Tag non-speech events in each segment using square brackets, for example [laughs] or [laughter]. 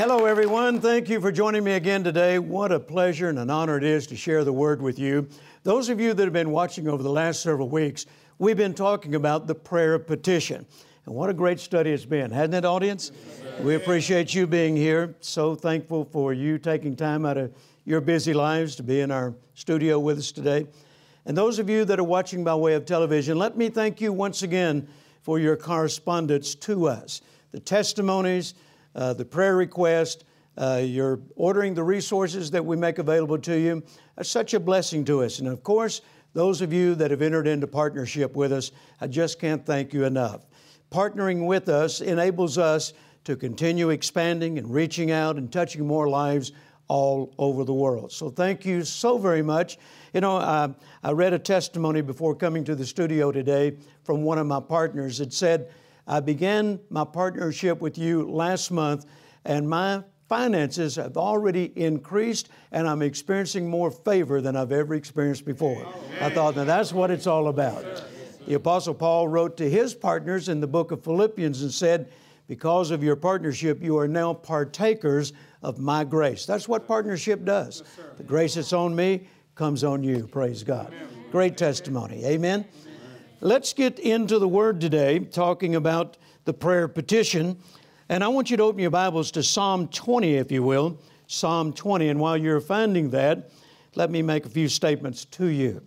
Hello, everyone. Thank you for joining me again today. What a pleasure and an honor it is to share the word with you. Those of you that have been watching over the last several weeks, we've been talking about the prayer of petition. And what a great study it's been, hasn't it, audience? We appreciate you being here. So thankful for you taking time out of your busy lives to be in our studio with us today. And those of you that are watching by way of television, let me thank you once again for your correspondence to us. The testimonies, uh, the prayer request, uh, you're ordering the resources that we make available to you. That's such a blessing to us. And of course, those of you that have entered into partnership with us, I just can't thank you enough. Partnering with us enables us to continue expanding and reaching out and touching more lives all over the world. So thank you so very much. You know, uh, I read a testimony before coming to the studio today from one of my partners. It said, I began my partnership with you last month, and my finances have already increased, and I'm experiencing more favor than I've ever experienced before. I thought, now that's what it's all about. The Apostle Paul wrote to his partners in the book of Philippians and said, Because of your partnership, you are now partakers of my grace. That's what partnership does. The grace that's on me comes on you. Praise God. Great testimony. Amen. Let's get into the word today, talking about the prayer petition. And I want you to open your Bibles to Psalm 20, if you will. Psalm 20. And while you're finding that, let me make a few statements to you.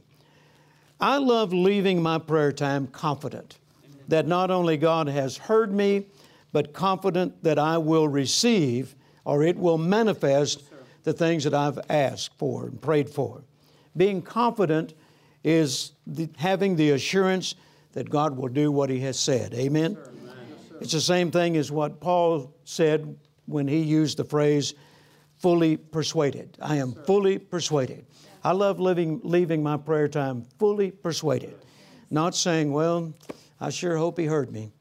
I love leaving my prayer time confident that not only God has heard me, but confident that I will receive or it will manifest the things that I've asked for and prayed for. Being confident is the, having the assurance that God will do what He has said. Amen? It's the same thing as what Paul said when he used the phrase fully persuaded. I am fully persuaded. I love living, leaving my prayer time fully persuaded, not saying, well, I sure hope he heard me,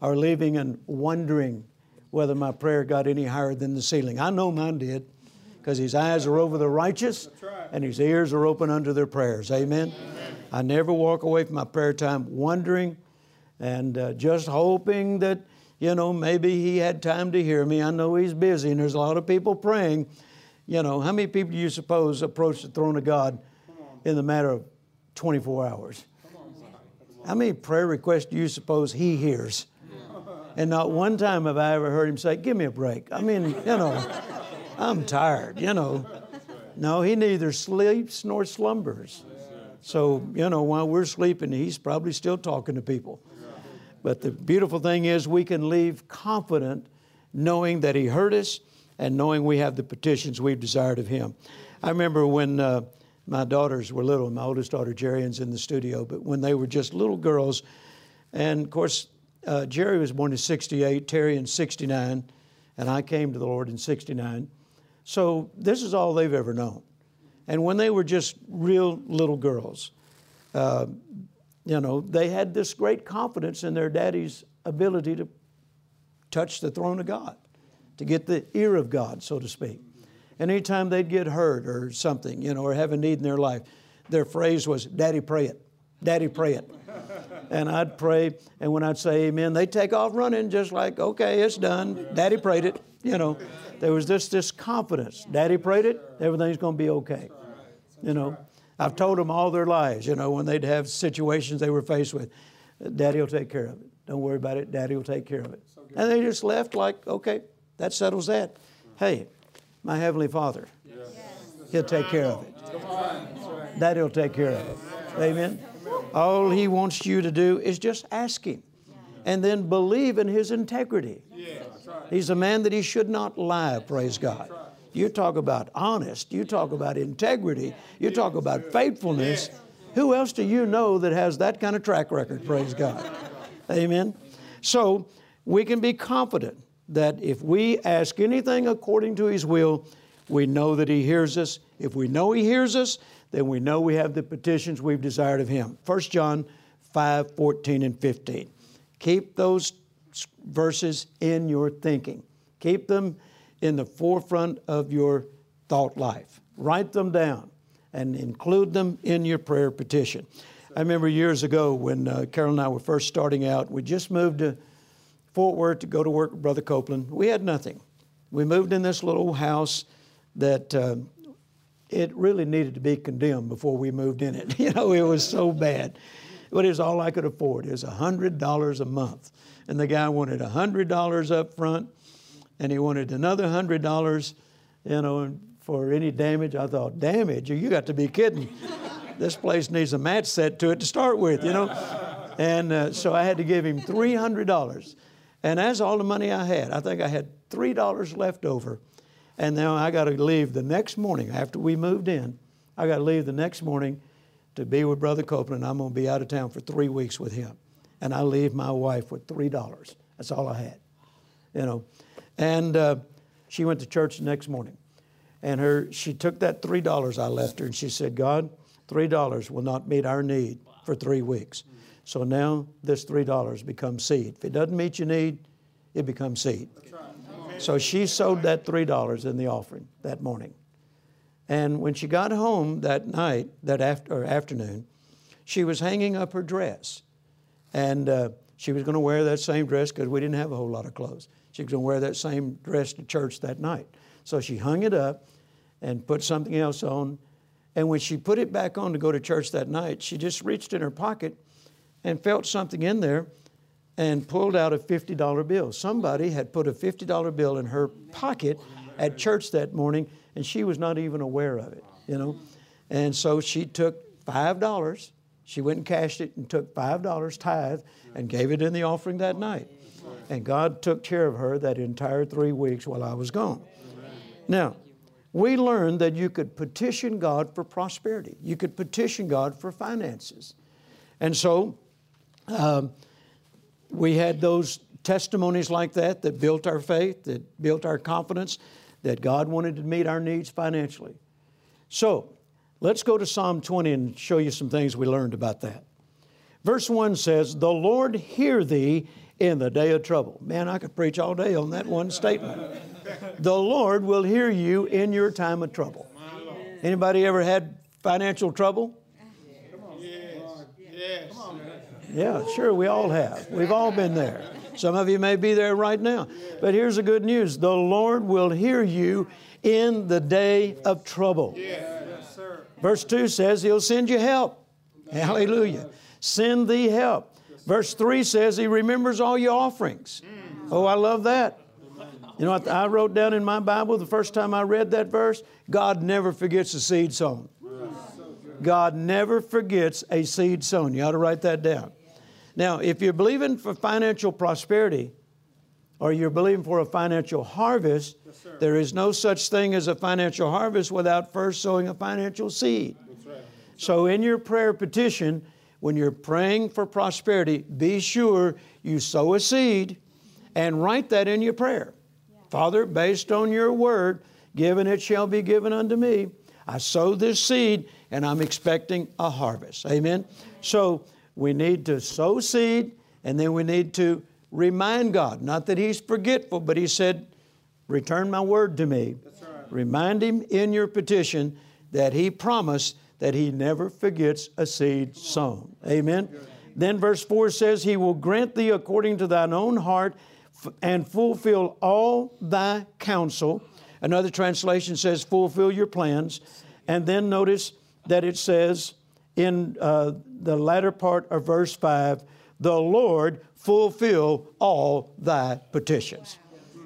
or leaving and wondering whether my prayer got any higher than the ceiling. I know mine did because his eyes are over the righteous and his ears are open unto their prayers. Amen. Amen. I never walk away from my prayer time wondering and uh, just hoping that, you know, maybe he had time to hear me. I know he's busy and there's a lot of people praying. You know, how many people do you suppose approach the throne of God in the matter of 24 hours? How many prayer requests do you suppose he hears? And not one time have I ever heard him say, Give me a break. I mean, you know. I'm tired, you know. No, he neither sleeps nor slumbers. So, you know, while we're sleeping, he's probably still talking to people. But the beautiful thing is, we can leave confident knowing that he heard us and knowing we have the petitions we've desired of him. I remember when uh, my daughters were little, my oldest daughter, Jerriann's in the studio, but when they were just little girls, and of course, uh, Jerry was born in 68, Terri in 69, and I came to the Lord in 69. So this is all they've ever known. And when they were just real little girls, uh, you know, they had this great confidence in their daddy's ability to touch the throne of God, to get the ear of God, so to speak. And anytime they'd get hurt or something, you know, or have a need in their life, their phrase was, Daddy, pray it. Daddy, pray it. and I'd pray, and when I'd say amen, they'd take off running just like, okay, it's done. Daddy prayed it, you know there was this this confidence. Daddy prayed it, everything's going to be okay. You know, I've told them all their lives, you know, when they'd have situations they were faced with, Daddy will take care of it. Don't worry about it. Daddy will take care of it. And they just left like, okay, that settles that. Hey, my Heavenly Father, He'll take care of it. Daddy will take care of it. Amen. All He wants you to do is just ask Him and then believe in His integrity. He's a man that he should not lie, praise God. You talk about honest, you talk about integrity, you talk about faithfulness. Who else do you know that has that kind of track record, praise God? Amen. So we can be confident that if we ask anything according to His will, we know that He hears us. If we know He hears us, then we know we have the petitions we've desired of Him. 1 John 5 14 and 15. Keep those verses in your thinking. Keep them in the forefront of your thought life. Write them down and include them in your prayer petition. I remember years ago when uh, Carol and I were first starting out, we just moved to Fort Worth to go to work with Brother Copeland. We had nothing. we moved in this little house that uh, it really needed to be condemned before we moved in it. [laughs] You know, it was so bad. But it was all I could afford. It was $100 a month. And the guy wanted $100 up front, and he wanted another $100, you know, for any damage. I thought, damage? You got to be kidding. this place needs a match set to it to start with, you know. And uh, so I had to give him $300. And that's all the money I had. I think I had $3 left over. And now I got to leave the next morning after we moved in. I got to leave the next morning to be with Brother Copeland. I'm going to be out of town for three weeks with him. And I leave my wife with $3. That's all I had, you know. And uh, she went to church the next morning. And her, she took that $3 I left her and she said, God, $3 will not meet our need for three weeks. So now this $3 becomes seed. If it doesn't meet your need, it becomes seed. So she sowed that $3 in the offering that morning. And when she got home that night, that after, afternoon, she was hanging up her dress. And uh, she was going to wear that same dress because we didn't have a whole lot of clothes. She was going to wear that same dress to church that night. So she hung it up and put something else on. And when she put it back on to go to church that night, she just reached in her pocket and felt something in there and pulled out a $50 bill. Somebody had put a $50 bill in her pocket at church that morning, and she was not even aware of it, you know. And so she took $5. She went and cashed it and took $5 tithe and gave it in the offering that night. And God took care of her that entire three weeks while I was gone. Now, we learned that you could petition God for prosperity. You could petition God for finances. And so um, we had those testimonies like that that built our faith, that built our confidence that God wanted to meet our needs financially. So let's go to Psalm 20 and show you some things we learned about that. Verse 1 says, The Lord hear thee in the day of trouble. Man, I could preach all day on that one statement. [laughs] the Lord will hear you in your time of trouble. Anybody ever had financial trouble? Come on. Yes. Yes. Yeah, sure, we all have. We've all been there. Some of you may be there right now. But here's the good news the Lord will hear you in the day of trouble. Verse 2 says, He'll send you help. Hallelujah. Send thee help. Verse 3 says, He remembers all your offerings. Mm. Oh, I love that. You know what I wrote down in my Bible the first time I read that verse? God never forgets a seed sown. God never forgets a seed sown. You ought to write that down. Now, if you're believing for financial prosperity or you're believing for a financial harvest, yes, there is no such thing as a financial harvest without first sowing a financial seed. Right. So, in your prayer petition, when you're praying for prosperity, be sure you sow a seed and write that in your prayer. Yeah. Father, based on your word, given it shall be given unto me. I sow this seed and I'm expecting a harvest. Amen? So, we need to sow seed and then we need to remind God. Not that He's forgetful, but He said, Return my word to me. Right. Remind Him in your petition that He promised that He never forgets a seed sown. Amen. Then verse 4 says, He will grant thee according to thine own heart and fulfill all thy counsel. Another translation says, fulfill your plans. And then notice that it says, in uh, the latter part of verse 5 the Lord fulfill all thy petitions.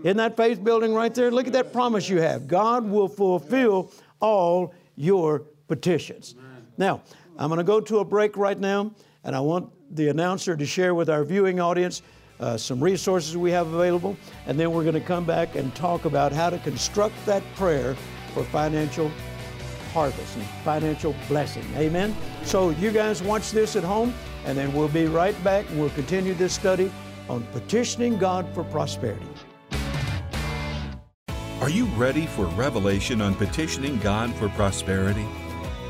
Isn't that faith building right there? Look at that promise you have. God will fulfill all your petitions. Now, I'm going to go to a break right now, and I want the announcer to share with our viewing audience uh, some resources we have available, and then we're going to come back and talk about how to construct that prayer for financial harvest and financial blessing. Amen. So you guys watch this at home, and then we'll be right back and we'll continue this study on petitioning God for prosperity. Are you ready for revelation on petitioning God for prosperity?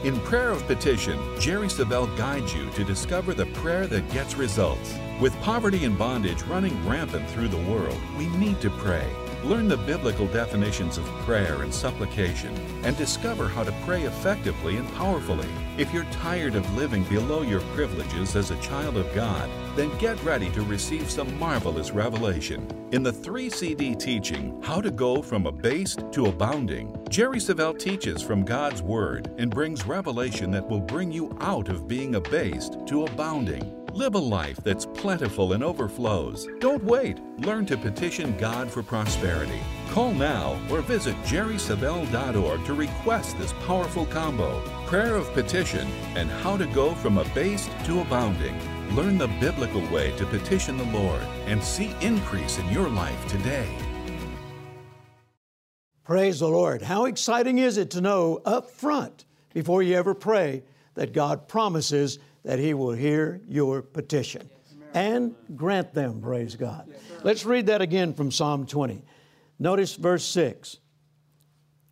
In Prayer of Petition, Jerry Savelle guides you to discover the prayer that gets results. With poverty and bondage running rampant through the world, we need to pray Learn the biblical definitions of prayer and supplication and discover how to pray effectively and powerfully. If you're tired of living below your privileges as a child of God, then get ready to receive some marvelous revelation. In the 3 CD teaching, How to Go from Abased to Abounding, Jerry Savelle teaches from God's Word and brings revelation that will bring you out of being abased to abounding. Live a life that's plentiful and overflows. Don't wait. Learn to petition God for prosperity. Call now or visit jerrysavelle.org to request this powerful combo Prayer of Petition and How to Go from Abased to Abounding. Learn the biblical way to petition the Lord and see increase in your life today. Praise the Lord. How exciting is it to know up front, before you ever pray, that God promises that He will hear your petition and grant them, praise God. Let's read that again from Psalm 20. Notice verse 6.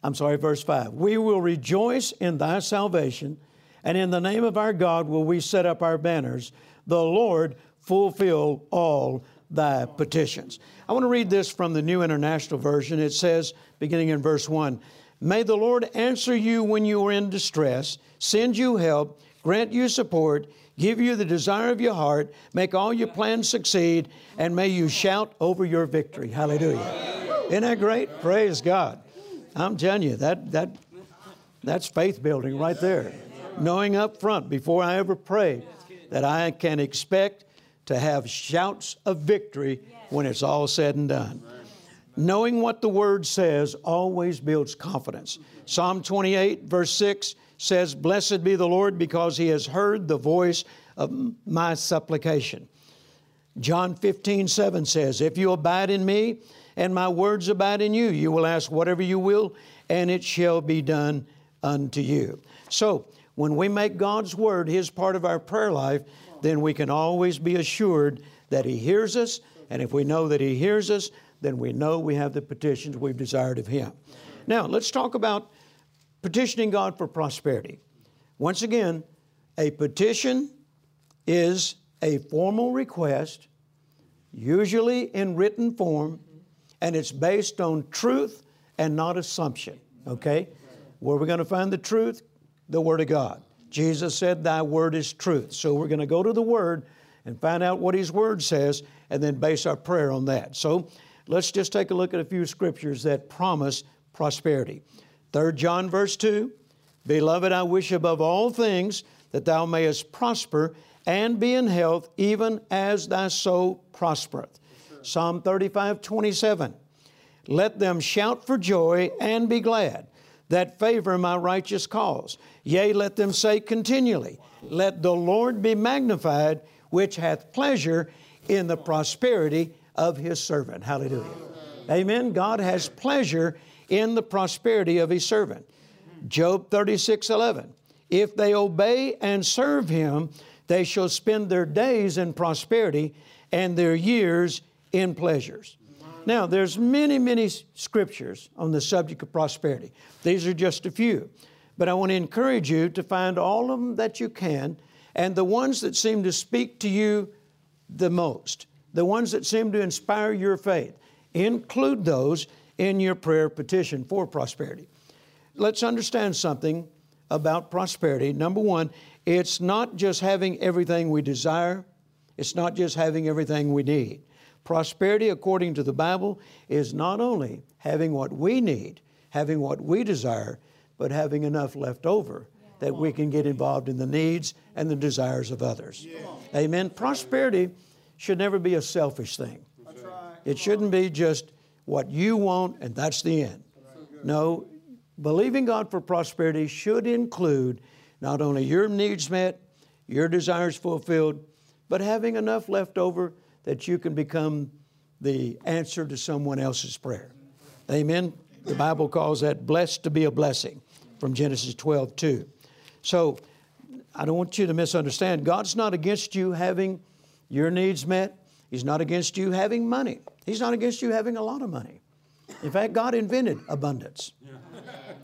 I'm sorry, verse 5. We will rejoice in thy salvation, and in the name of our God will we set up our banners. The Lord fulfill all thy petitions. I want to read this from the New International Version. It says, beginning in verse 1 May the Lord answer you when you are in distress, send you help grant you support, give you the desire of your heart, make all your plans succeed, and may you shout over your victory. Hallelujah. Isn't that great? Praise God. I'm telling you, that, that, that's faith building right there. Knowing up front, before I ever pray, that I can expect to have shouts of victory when it's all said and done. Knowing what the Word says always builds confidence. Psalm 28, verse 6 says, Blessed be the Lord because he has heard the voice of my supplication. John 15, 7 says, If you abide in me and my words abide in you, you will ask whatever you will, and it shall be done unto you. So, when we make God's Word His part of our prayer life, then we can always be assured that He hears us, and if we know that He hears us, then we know we have the petitions we've desired of Him. Now, let's talk about petitioning God for prosperity. Once again, a petition is a formal request, usually in written form, and it's based on truth and not assumption. Okay? Where are we going to find the truth? The Word of God. Jesus said, Thy Word is truth. So we're going to go to the Word and find out what His Word says and then base our prayer on that. So let's just take a look at a few scriptures that promise prosperity. 3 John verse 2 Beloved, I wish above all things that thou mayest prosper and be in health, even as thy soul prospereth. Psalm 35 27 Let them shout for joy and be glad that favor my righteous cause. Yea, let them say continually, Let the Lord be magnified, which hath pleasure in the prosperity of his servant. Hallelujah. Amen. God has pleasure in the prosperity of his servant. Job 36 11. If they obey and serve him, they shall spend their days in prosperity and their years in pleasures. Now, there's many, many scriptures on the subject of prosperity. These are just a few. But I want to encourage you to find all of them that you can and the ones that seem to speak to you the most, the ones that seem to inspire your faith. Include those in your prayer petition for prosperity. Let's understand something about prosperity. Number one, it's not just having everything we desire, it's not just having everything we need. Prosperity, according to the Bible, is not only having what we need, having what we desire, but having enough left over that we can get involved in the needs and the desires of others. Amen. Prosperity should never be a selfish thing. It shouldn't be just what you want, and that's the end. No, believing God for prosperity should include not only your needs met, your desires fulfilled, but having enough left over that you can become the answer to someone else's prayer. Amen. The Bible calls that blessed to be a blessing from Genesis 12, 2. So I don't want you to misunderstand. God's not against you having your needs met. He's not against you having money. He's not against you having a lot of money. In fact, God invented abundance.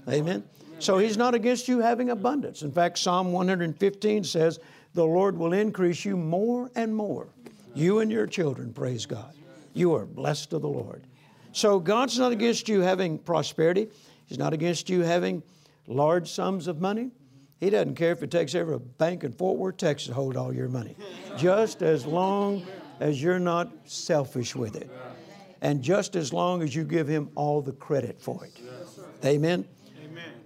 Amen. So He's not against you having abundance. In fact, Psalm 115 says, The Lord will increase you more and more. You and your children, praise God. You are blessed of the Lord. So God's not against you having prosperity. He's not against you having large sums of money. He doesn't care if it takes every bank in Fort Worth, Texas to hold all your money. Just as long as you're not selfish with it. And just as long as you give Him all the credit for it. Amen.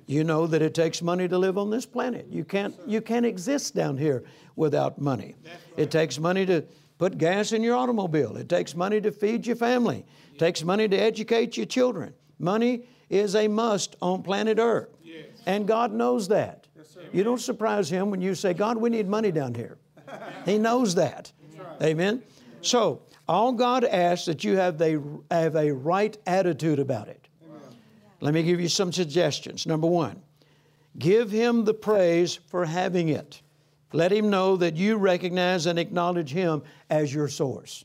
You know that it takes money to live on this planet. You can't, you can't exist down here without money. It takes money to put gas in your automobile. It takes money to feed your family. It takes money to educate your children. Money is a must on planet Earth. And God knows that. You don't surprise Him when you say, God, we need money down here. He knows that. Amen. So, all God asks that you have a, have a right attitude about it. Let me give you some suggestions. Number one, give Him the praise for having it. Let Him know that you recognize and acknowledge Him as your source.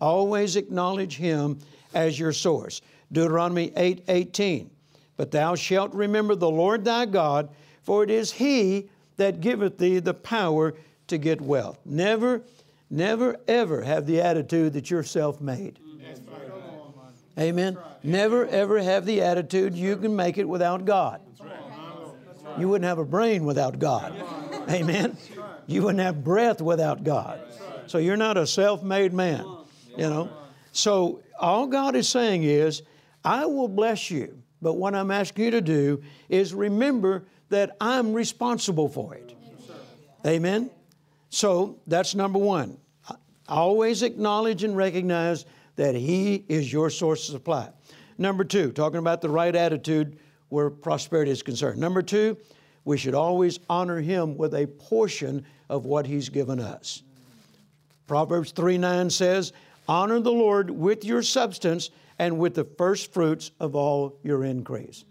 Always acknowledge Him as your source. Deuteronomy 8 18. But thou shalt remember the Lord thy God, for it is He that giveth thee the power to get wealth. Never, never, ever have the attitude that you're self made. Amen. Never ever have the attitude you can make it without God. You wouldn't have a brain without God. Amen. You wouldn't have breath without God. So you're not a self made man, you know. So all God is saying is, I will bless you, but what I'm asking you to do is remember that I'm responsible for it. Amen. So that's number one. Always acknowledge and recognize that He is your source of supply. Number two, talking about the right attitude where prosperity is concerned. Number two, we should always honor Him with a portion of what He's given us. Proverbs 3 9 says, Honor the Lord with your substance and with the first fruits of all your increase.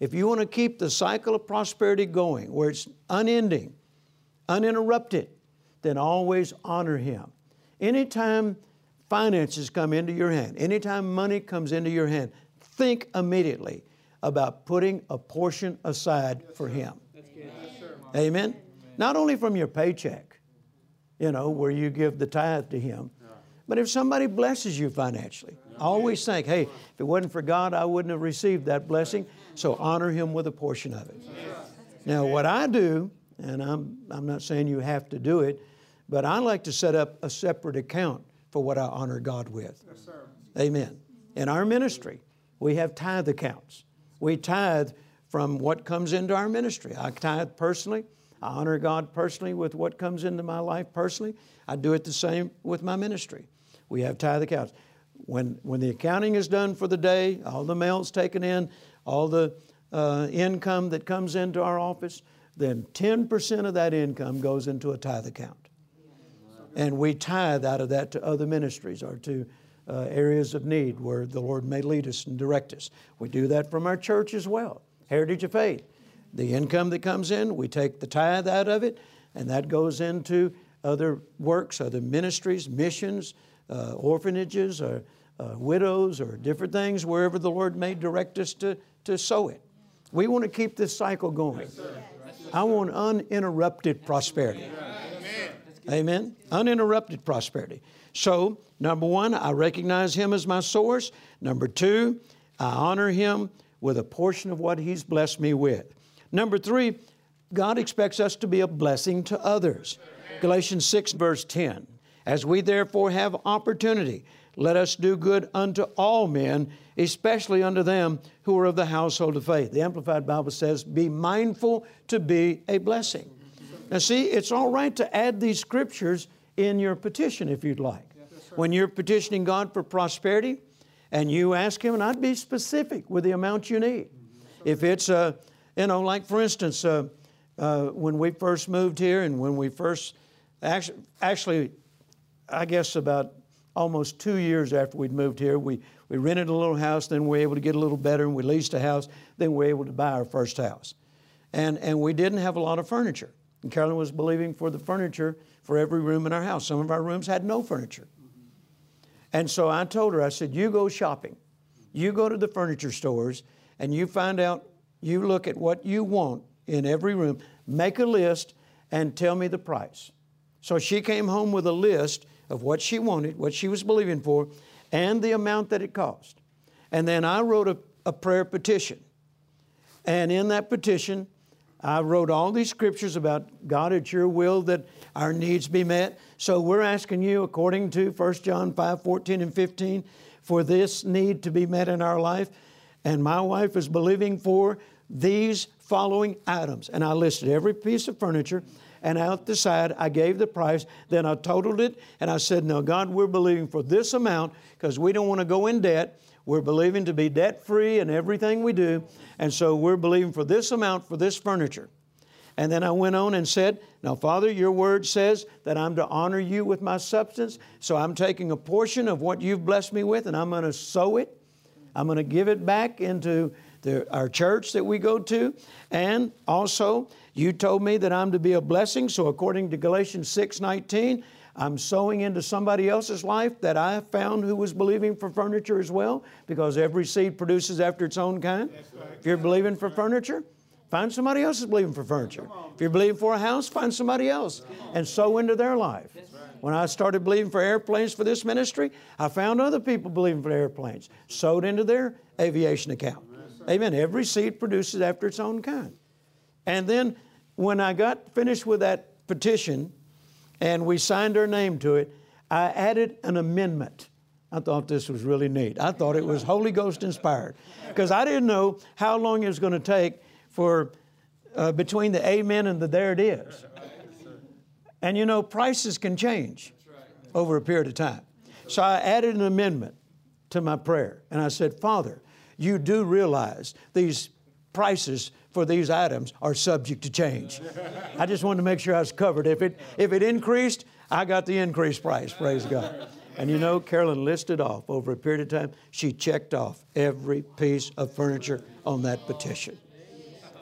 If you want to keep the cycle of prosperity going, where it's unending, uninterrupted, then always honor Him. Anytime finances come into your hand, anytime money comes into your hand, think immediately about putting a portion aside for Him. Amen? Not only from your paycheck, you know, where you give the tithe to Him, but if somebody blesses you financially, always think, hey, if it wasn't for God, I wouldn't have received that blessing. So honor Him with a portion of it. Now, what I do, and I'm, I'm not saying you have to do it, but I like to set up a separate account for what I honor God with. Yes, Amen. In our ministry, we have tithe accounts. We tithe from what comes into our ministry. I tithe personally. I honor God personally with what comes into my life personally. I do it the same with my ministry. We have tithe accounts. When, when the accounting is done for the day, all the mail's taken in, all the uh, income that comes into our office, then 10% of that income goes into a tithe account and we tithe out of that to other ministries or to uh, areas of need where the Lord may lead us and direct us. We do that from our church as well, Heritage of Faith. The income that comes in, we take the tithe out of it, and that goes into other works, other ministries, missions, uh, orphanages, or uh, widows, or different things, wherever the Lord may direct us to, to sow it. We want to keep this cycle going. I want uninterrupted prosperity. Amen. Uninterrupted prosperity. So, number one, I recognize Him as my source. Number two, I honor Him with a portion of what He's blessed me with. Number three, God expects us to be a blessing to others. Galatians 6, verse 10. As we therefore have opportunity, let us do good unto all men, especially unto them who are of the household of faith. The Amplified Bible says, Be mindful to be a blessing. Now, see, it's all right to add these scriptures in your petition if you'd like. Yes, when you're petitioning God for prosperity and you ask Him, and I'd be specific with the amount you need. Mm-hmm. If it's, uh, you know, like for instance, uh, uh, when we first moved here and when we first, actually, actually, I guess about almost two years after we'd moved here, we, we rented a little house, then we were able to get a little better, and we leased a house, then we were able to buy our first house. And, and we didn't have a lot of furniture. And Carolyn was believing for the furniture for every room in our house. Some of our rooms had no furniture. And so I told her, I said, You go shopping. You go to the furniture stores and you find out, you look at what you want in every room, make a list, and tell me the price. So she came home with a list of what she wanted, what she was believing for, and the amount that it cost. And then I wrote a, a prayer petition. And in that petition, I wrote all these scriptures about God, it's your will that our needs be met. So we're asking you, according to 1 John 5 14 and 15, for this need to be met in our life. And my wife is believing for these following items. And I listed every piece of furniture and out the side I gave the price. Then I totaled it and I said, No, God, we're believing for this amount because we don't want to go in debt. We're believing to be debt free in everything we do. And so we're believing for this amount for this furniture. And then I went on and said, Now, Father, your word says that I'm to honor you with my substance. So I'm taking a portion of what you've blessed me with and I'm going to sow it. I'm going to give it back into the, our church that we go to. And also, you told me that I'm to be a blessing. So according to Galatians 6 19, I'm sowing into somebody else's life that I found who was believing for furniture as well, because every seed produces after its own kind. If you're believing for furniture, find somebody else who's believing for furniture. If you're believing for a house, find somebody else and sow into their life. When I started believing for airplanes for this ministry, I found other people believing for airplanes, sowed into their aviation account. Amen. Every seed produces after its own kind. And then when I got finished with that petition, and we signed our name to it, I added an amendment. I thought this was really neat. I thought it was [laughs] Holy Ghost inspired because I didn't know how long it was going to take for uh, between the amen and the there it is. And you know, prices can change over a period of time. So I added an amendment to my prayer and I said, Father, you do realize these prices for these items are subject to change. I just wanted to make sure I was covered. If it, if it increased, I got the increased price, praise God. And you know, Carolyn listed off over a period of time, she checked off every piece of furniture on that petition.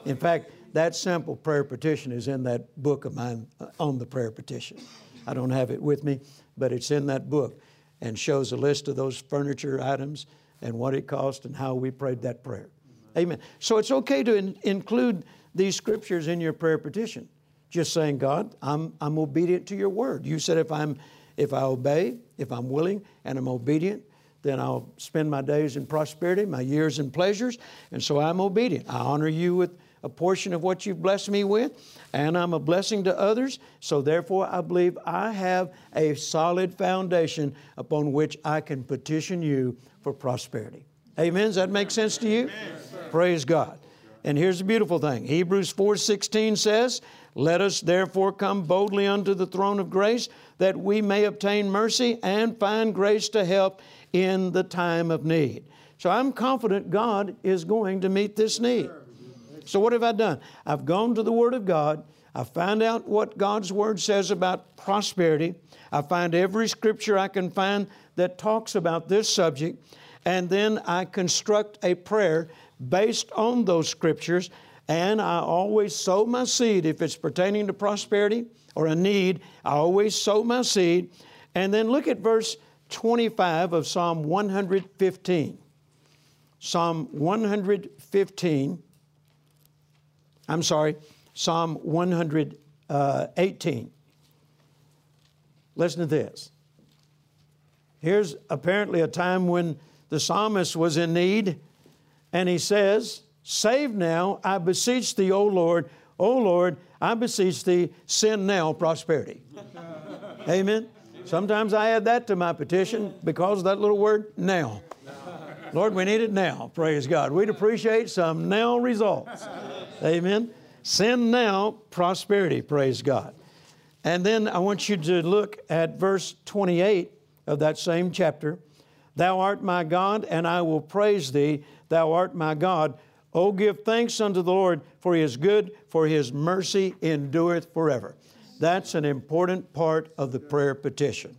In fact, that simple prayer petition is in that book of mine uh, on the prayer petition. I don't have it with me, but it's in that book and shows a list of those furniture items and what it cost and how we prayed that prayer. Amen. So it's okay to in, include these scriptures in your prayer petition. Just saying, God, I'm, I'm obedient to your word. You said if I'm if I obey, if I'm willing and I'm obedient, then I'll spend my days in prosperity, my years in pleasures, and so I'm obedient. I honor you with a portion of what you've blessed me with, and I'm a blessing to others. So therefore, I believe I have a solid foundation upon which I can petition you for prosperity. Amen. Does that make sense to you? Praise God. And here's the beautiful thing. Hebrews 4:16 says, "Let us therefore come boldly unto the throne of grace, that we may obtain mercy and find grace to help in the time of need." So I'm confident God is going to meet this need. So what have I done? I've gone to the Word of God. I found out what God's Word says about prosperity. I find every scripture I can find that talks about this subject. And then I construct a prayer based on those scriptures, and I always sow my seed if it's pertaining to prosperity or a need. I always sow my seed. And then look at verse 25 of Psalm 115. Psalm 115. I'm sorry, Psalm 118. Listen to this. Here's apparently a time when the psalmist was in need and he says, Save now, I beseech thee, O Lord, O Lord, I beseech thee, send now prosperity. [laughs] Amen. Sometimes I add that to my petition because of that little word, now. [laughs] Lord, we need it now. Praise God. We'd appreciate some now results. [laughs] Amen. Send now prosperity. Praise God. And then I want you to look at verse 28 of that same chapter. Thou art my God, and I will praise thee. Thou art my God. Oh, give thanks unto the Lord, for he is good, for his mercy endureth forever. That's an important part of the prayer petition.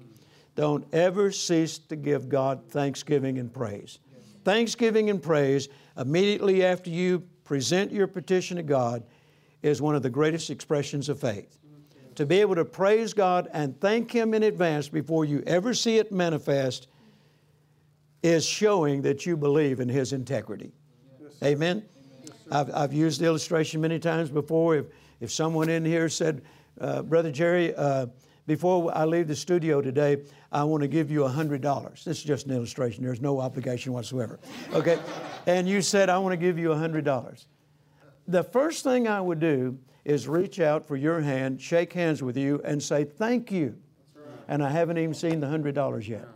Don't ever cease to give God thanksgiving and praise. Thanksgiving and praise immediately after you present your petition to God is one of the greatest expressions of faith. To be able to praise God and thank Him in advance before you ever see it manifest is showing that you believe in His integrity. Yes. Amen? Yes, I've, I've used the illustration many times before. If, if someone in here said, uh, Brother Jerry, uh, before I leave the studio today, I want to give you $100. This is just an illustration. There's no obligation whatsoever. Okay? and you said, I want to give you $100. The first thing I would do is reach out for your hand, shake hands with you, and say, Thank you. And I haven't even seen the $100 yet.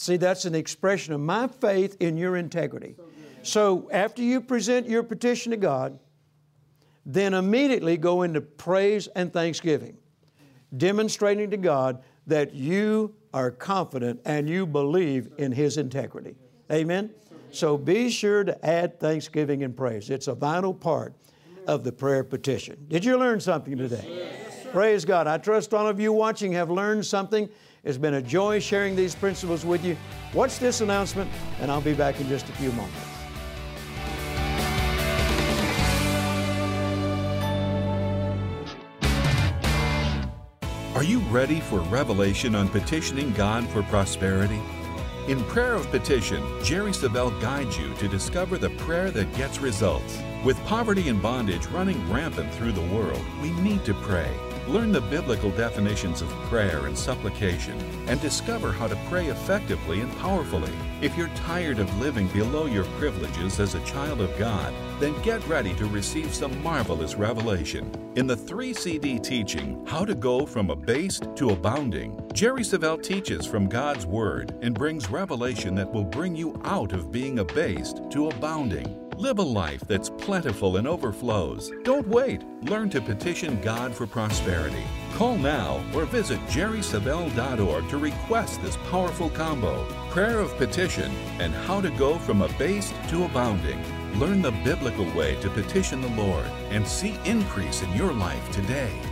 See, that's an expression of my faith in your integrity. So after you present your petition to God, then immediately go into praise and thanksgiving, demonstrating to God that you are confident and you believe in His integrity. Amen? So be sure to add thanksgiving and praise. It's a vital part of the prayer petition. Did you learn something today? Praise God. I trust all of you watching have learned something. It's been a joy sharing these principles with you. Watch this announcement, and I'll be back in just a few moments. Are you ready for revelation on petitioning God for prosperity? In Prayer of Petition, Jerry Savelle guides you to discover the prayer that gets results. With poverty and bondage running rampant through the world, we need to pray. Learn the biblical definitions of prayer and supplication and discover how to pray effectively and powerfully. If you're tired of living below your privileges as a child of God, then get ready to receive some marvelous revelation. In the 3 CD teaching, How to Go from Abased to Abounding, Jerry Savelle teaches from God's Word and brings revelation that will bring you out of being abased to abounding. Live a life that's plentiful and overflows. Don't wait. Learn to petition God for prosperity. Call now or visit jerrysavelle.org to request this powerful combo Prayer of Petition and How to Go from Abased to Abounding. Learn the biblical way to petition the Lord and see increase in your life today.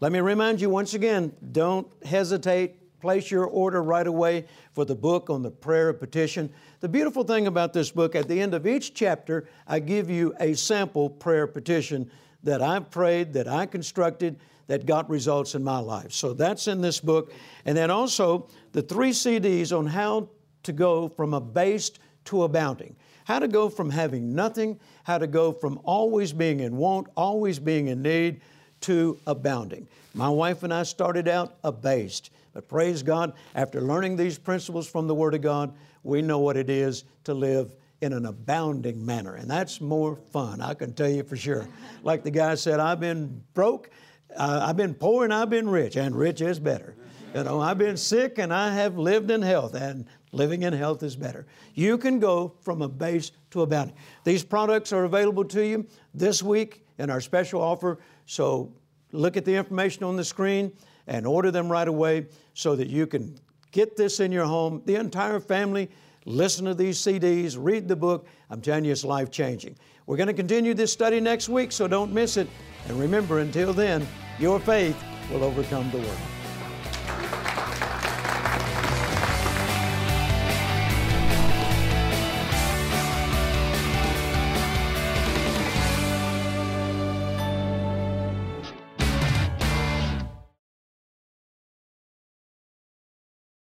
Let me remind you once again don't hesitate place your order right away for the book on the prayer of petition. The beautiful thing about this book, at the end of each chapter, I give you a sample prayer petition that I've prayed, that I constructed, that got results in my life. So that's in this book. And then also the three CDs on how to go from abased to abounding. How to go from having nothing, how to go from always being in want, always being in need, to abounding. My wife and I started out abased. But praise God, after learning these principles from the Word of God, we know what it is to live in an abounding manner. And that's more fun, I can tell you for sure. [laughs] Like the guy said, I've been broke, uh, I've been poor, and I've been rich, and rich is better. You know, I've been sick and I have lived in health, and living in health is better. You can go from a base to a abounding. These products are available to you this week in our special offer, so look at the information on the screen and order them right away so that you can get this in your home. The entire family, listen to these CDs, read the book. I'm telling you, it's life changing. We're going to continue this study next week, so don't miss it. And remember, until then, your faith will overcome the world.